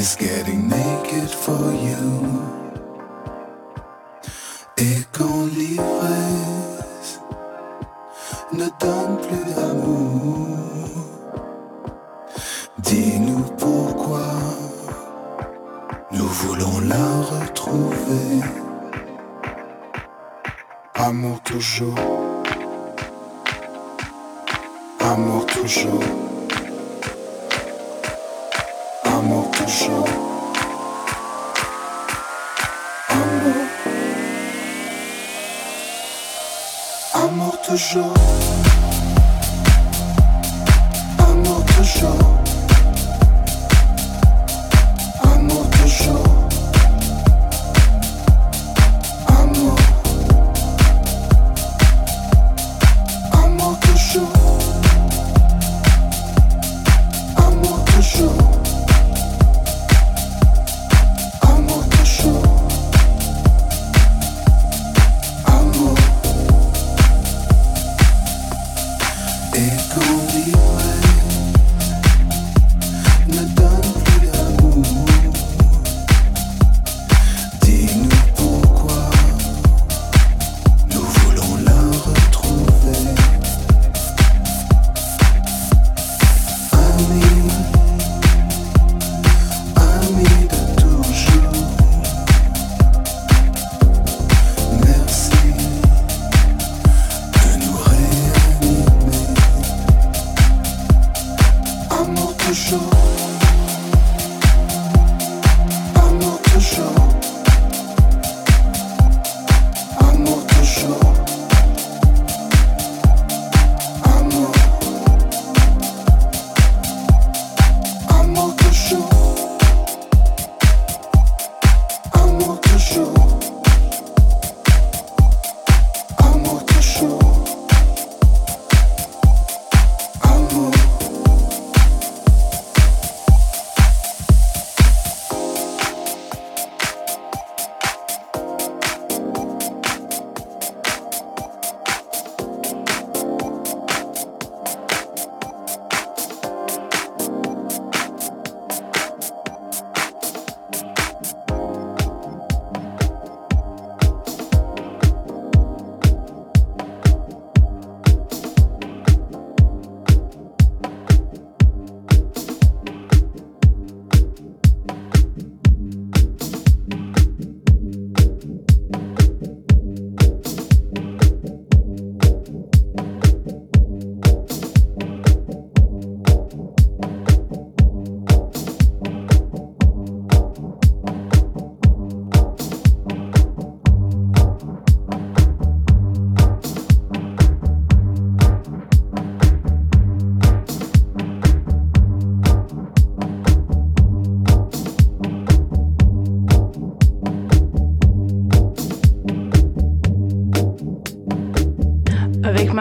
is getting naked for you. Et quand l'ivresse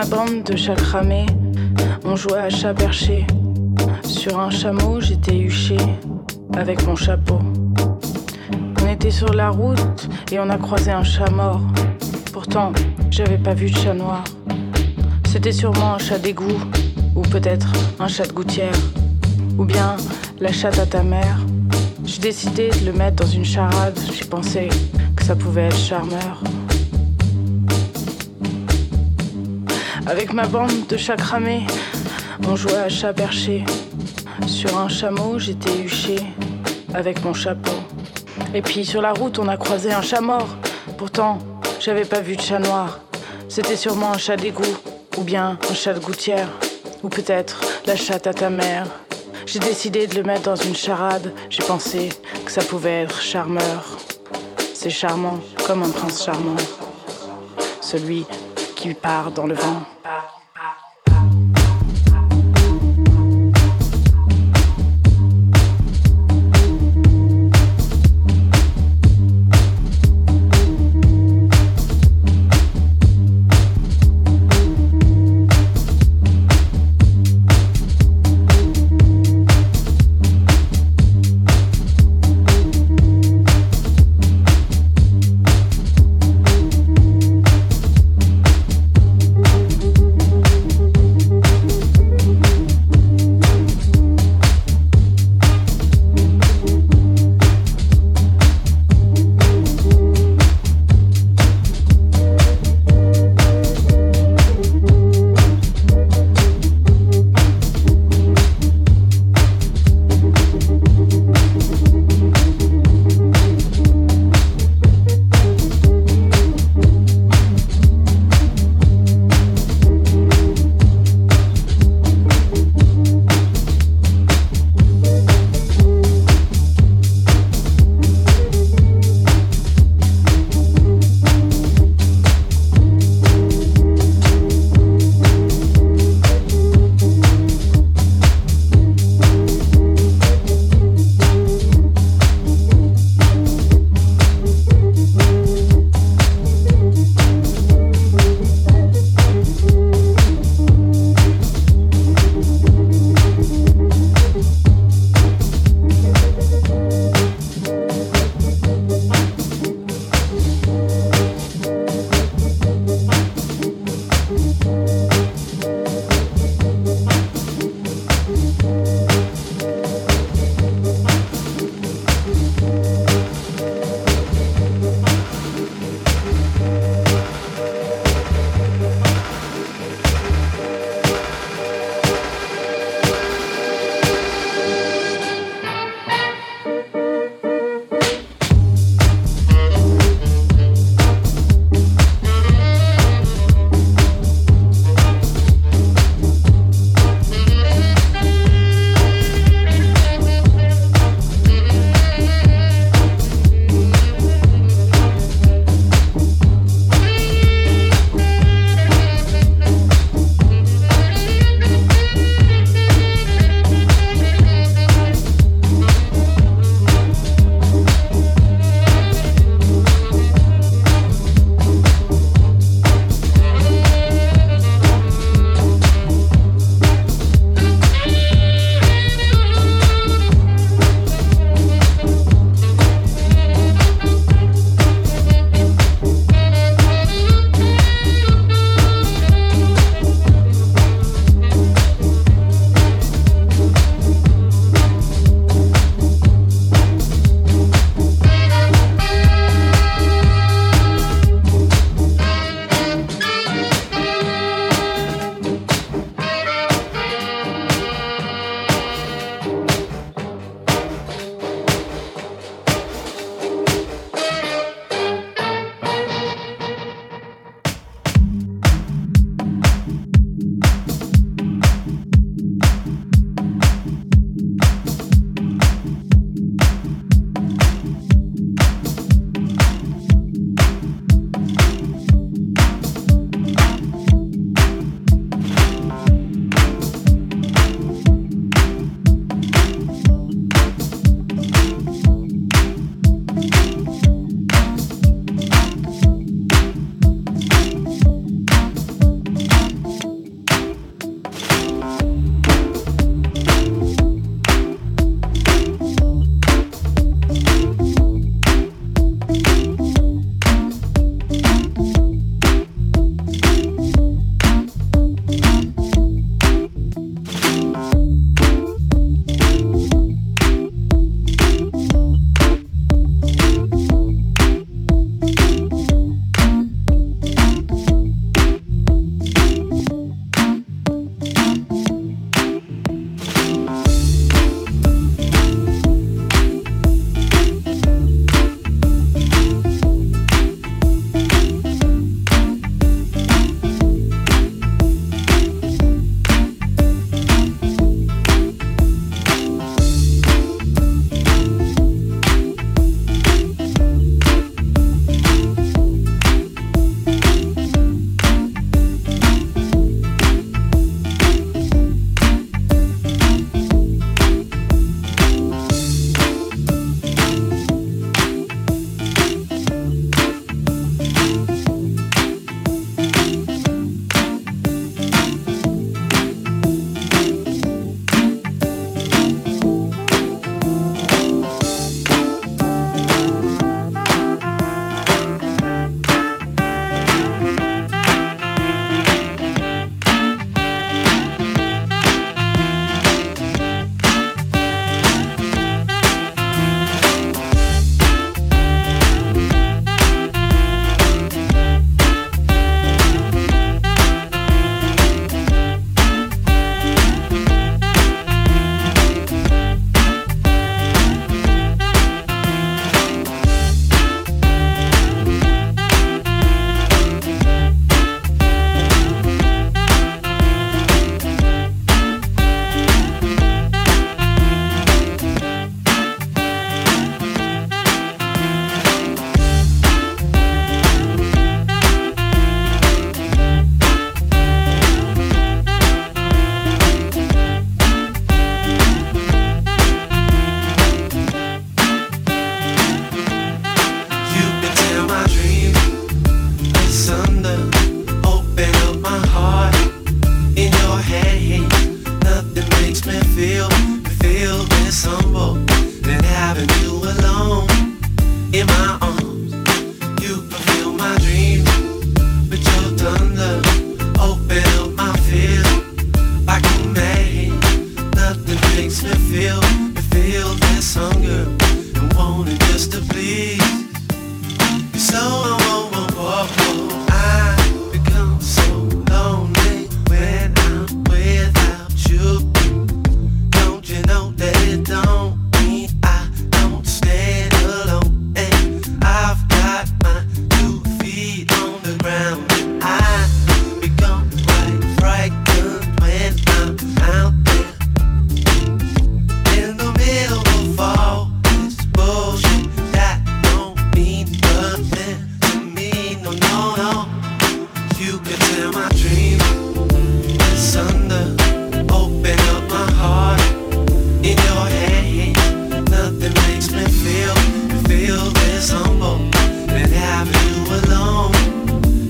de chaque ramée, on jouait à chat perché. Sur un chameau, j'étais huché avec mon chapeau. On était sur la route et on a croisé un chat mort. Pourtant, j'avais pas vu de chat noir. C'était sûrement un chat d'égout, ou peut-être un chat de gouttière, ou bien la chatte à ta mère. J'ai décidé de le mettre dans une charade, j'ai pensé que ça pouvait être charmeur. Avec ma bande de chats cramés, on jouait à chat perché. Sur un chameau, j'étais huché avec mon chapeau. Et puis sur la route, on a croisé un chat mort. Pourtant, j'avais pas vu de chat noir. C'était sûrement un chat d'égout, ou bien un chat de gouttière, ou peut-être la chatte à ta mère. J'ai décidé de le mettre dans une charade. J'ai pensé que ça pouvait être charmeur. C'est charmant, comme un prince charmant. Celui qui part dans le vent.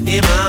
in my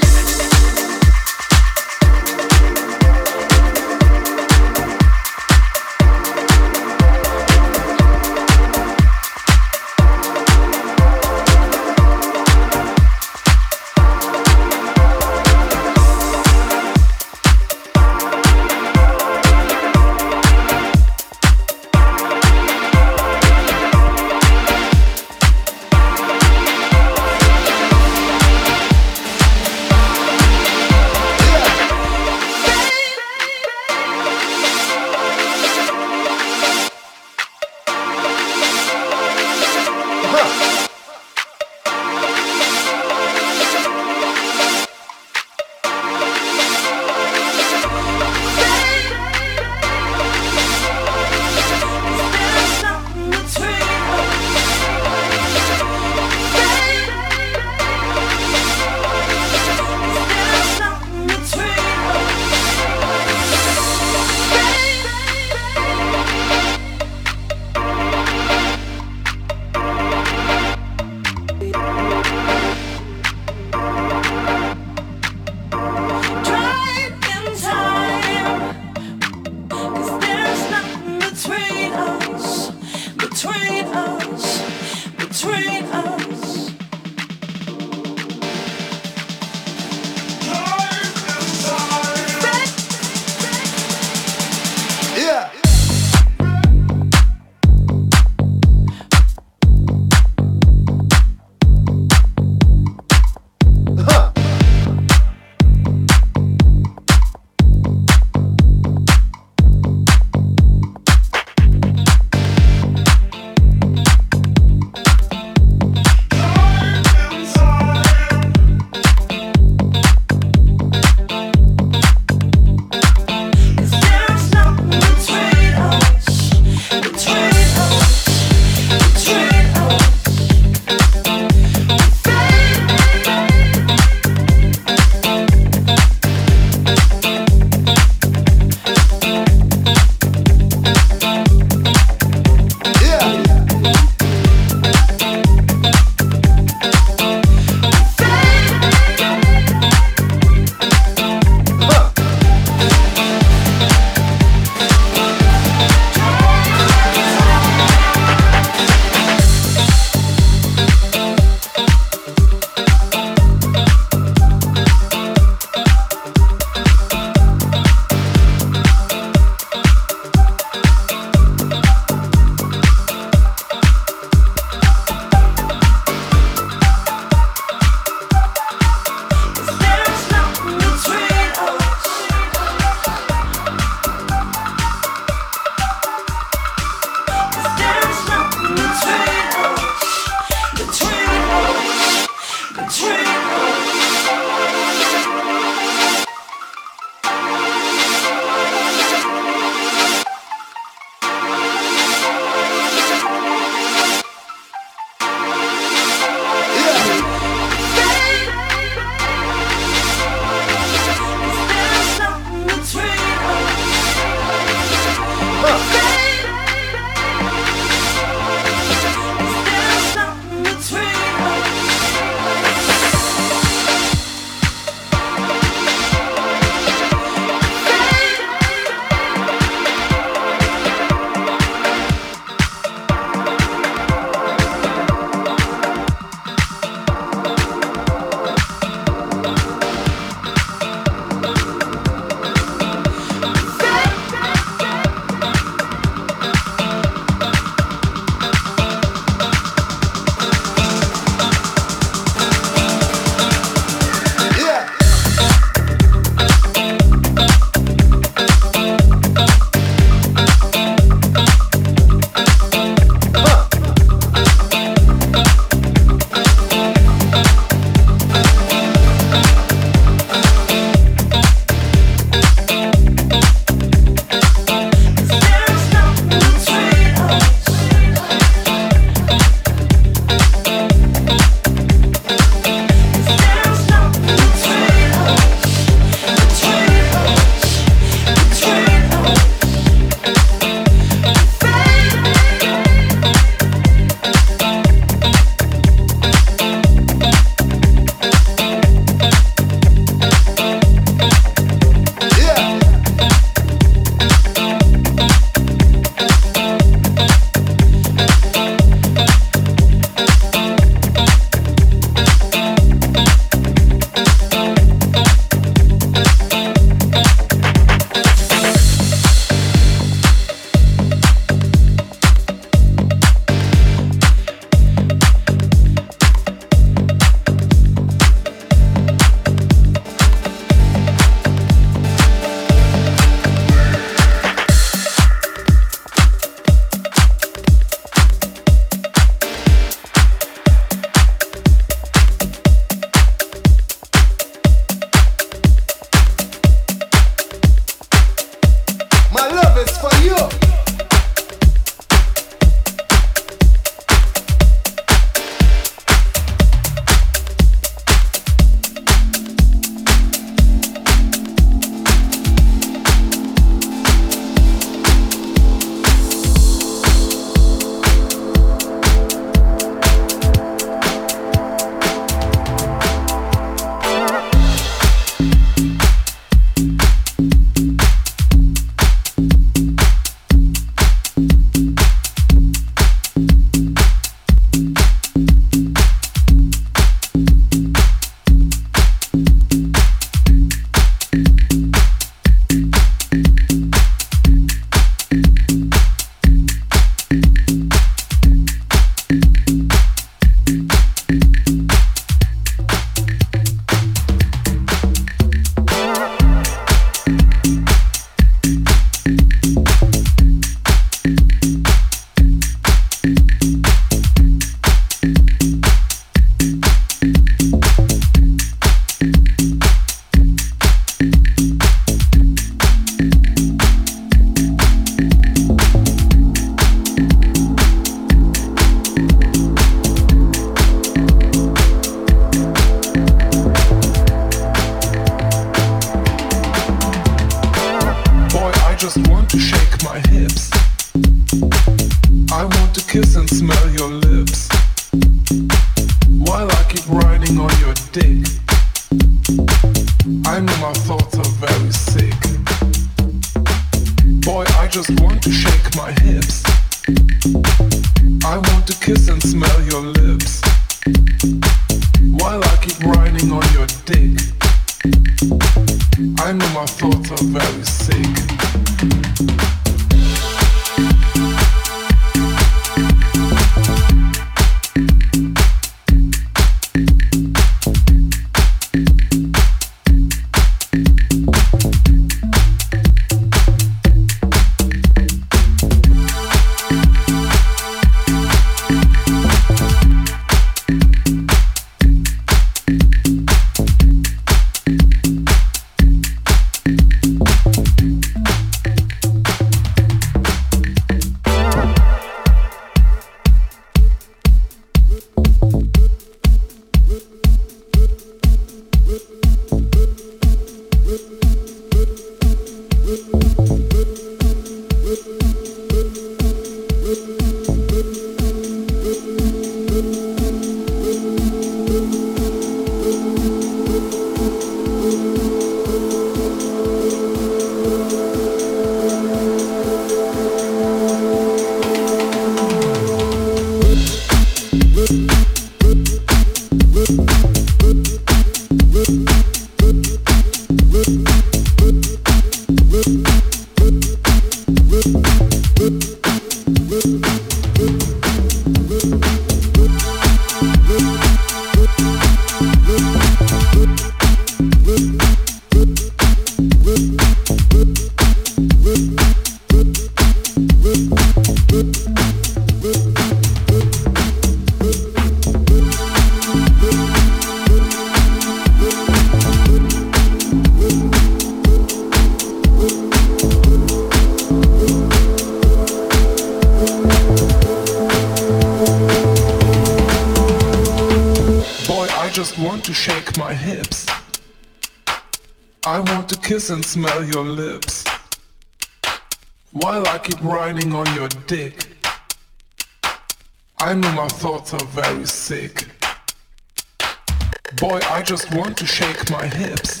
Boy, I just want to shake my hips.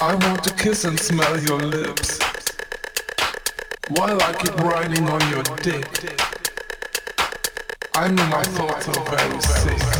I want to kiss and smell your lips while I keep riding on your dick. I know my thoughts are very sick.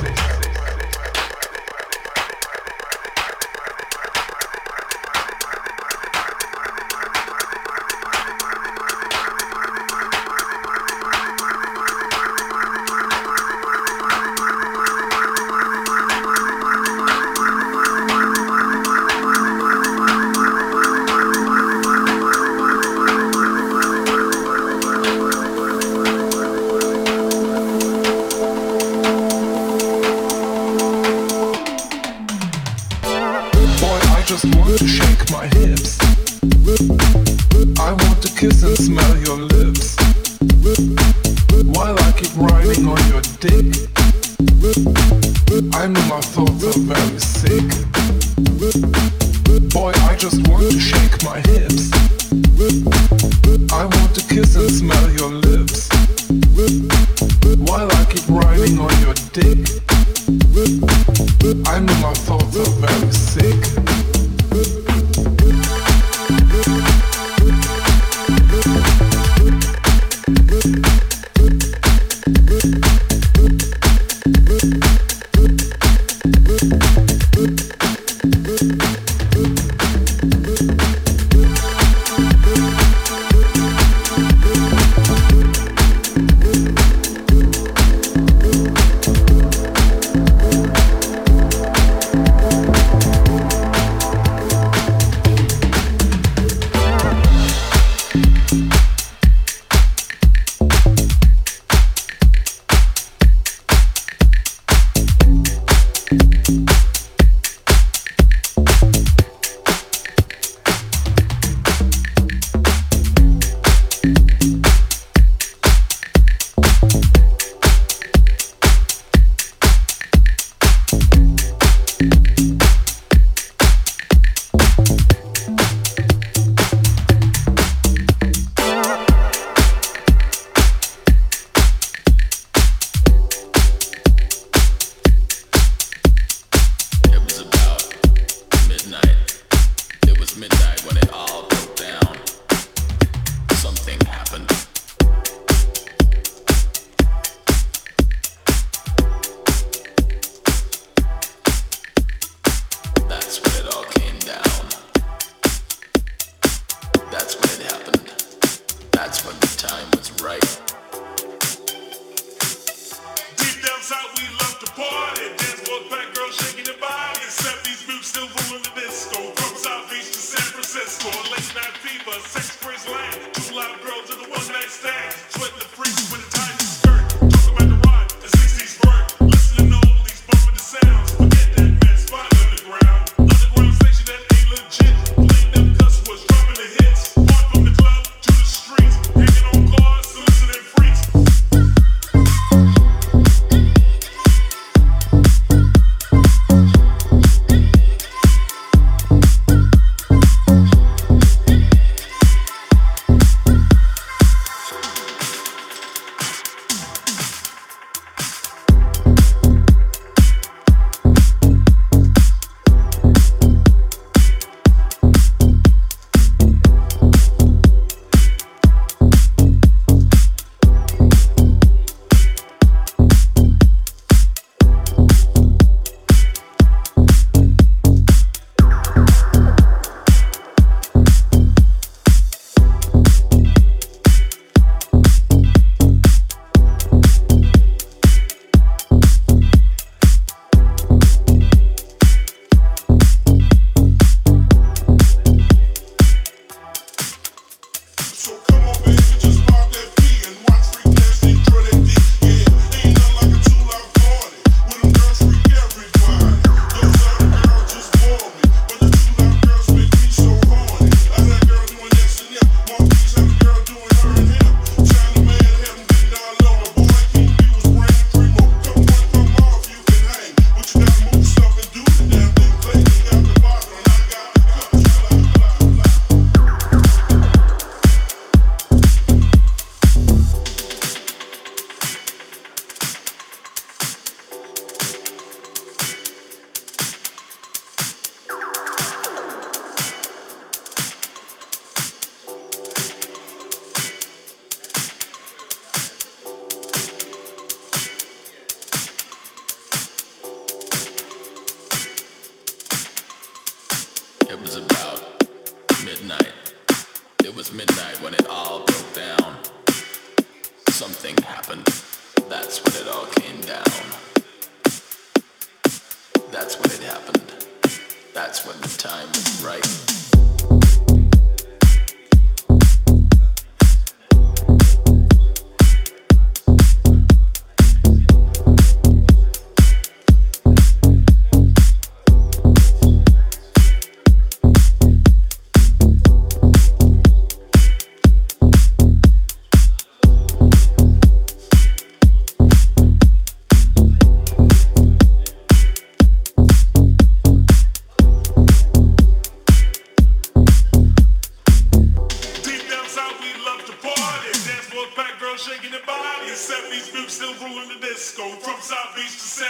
needs to say.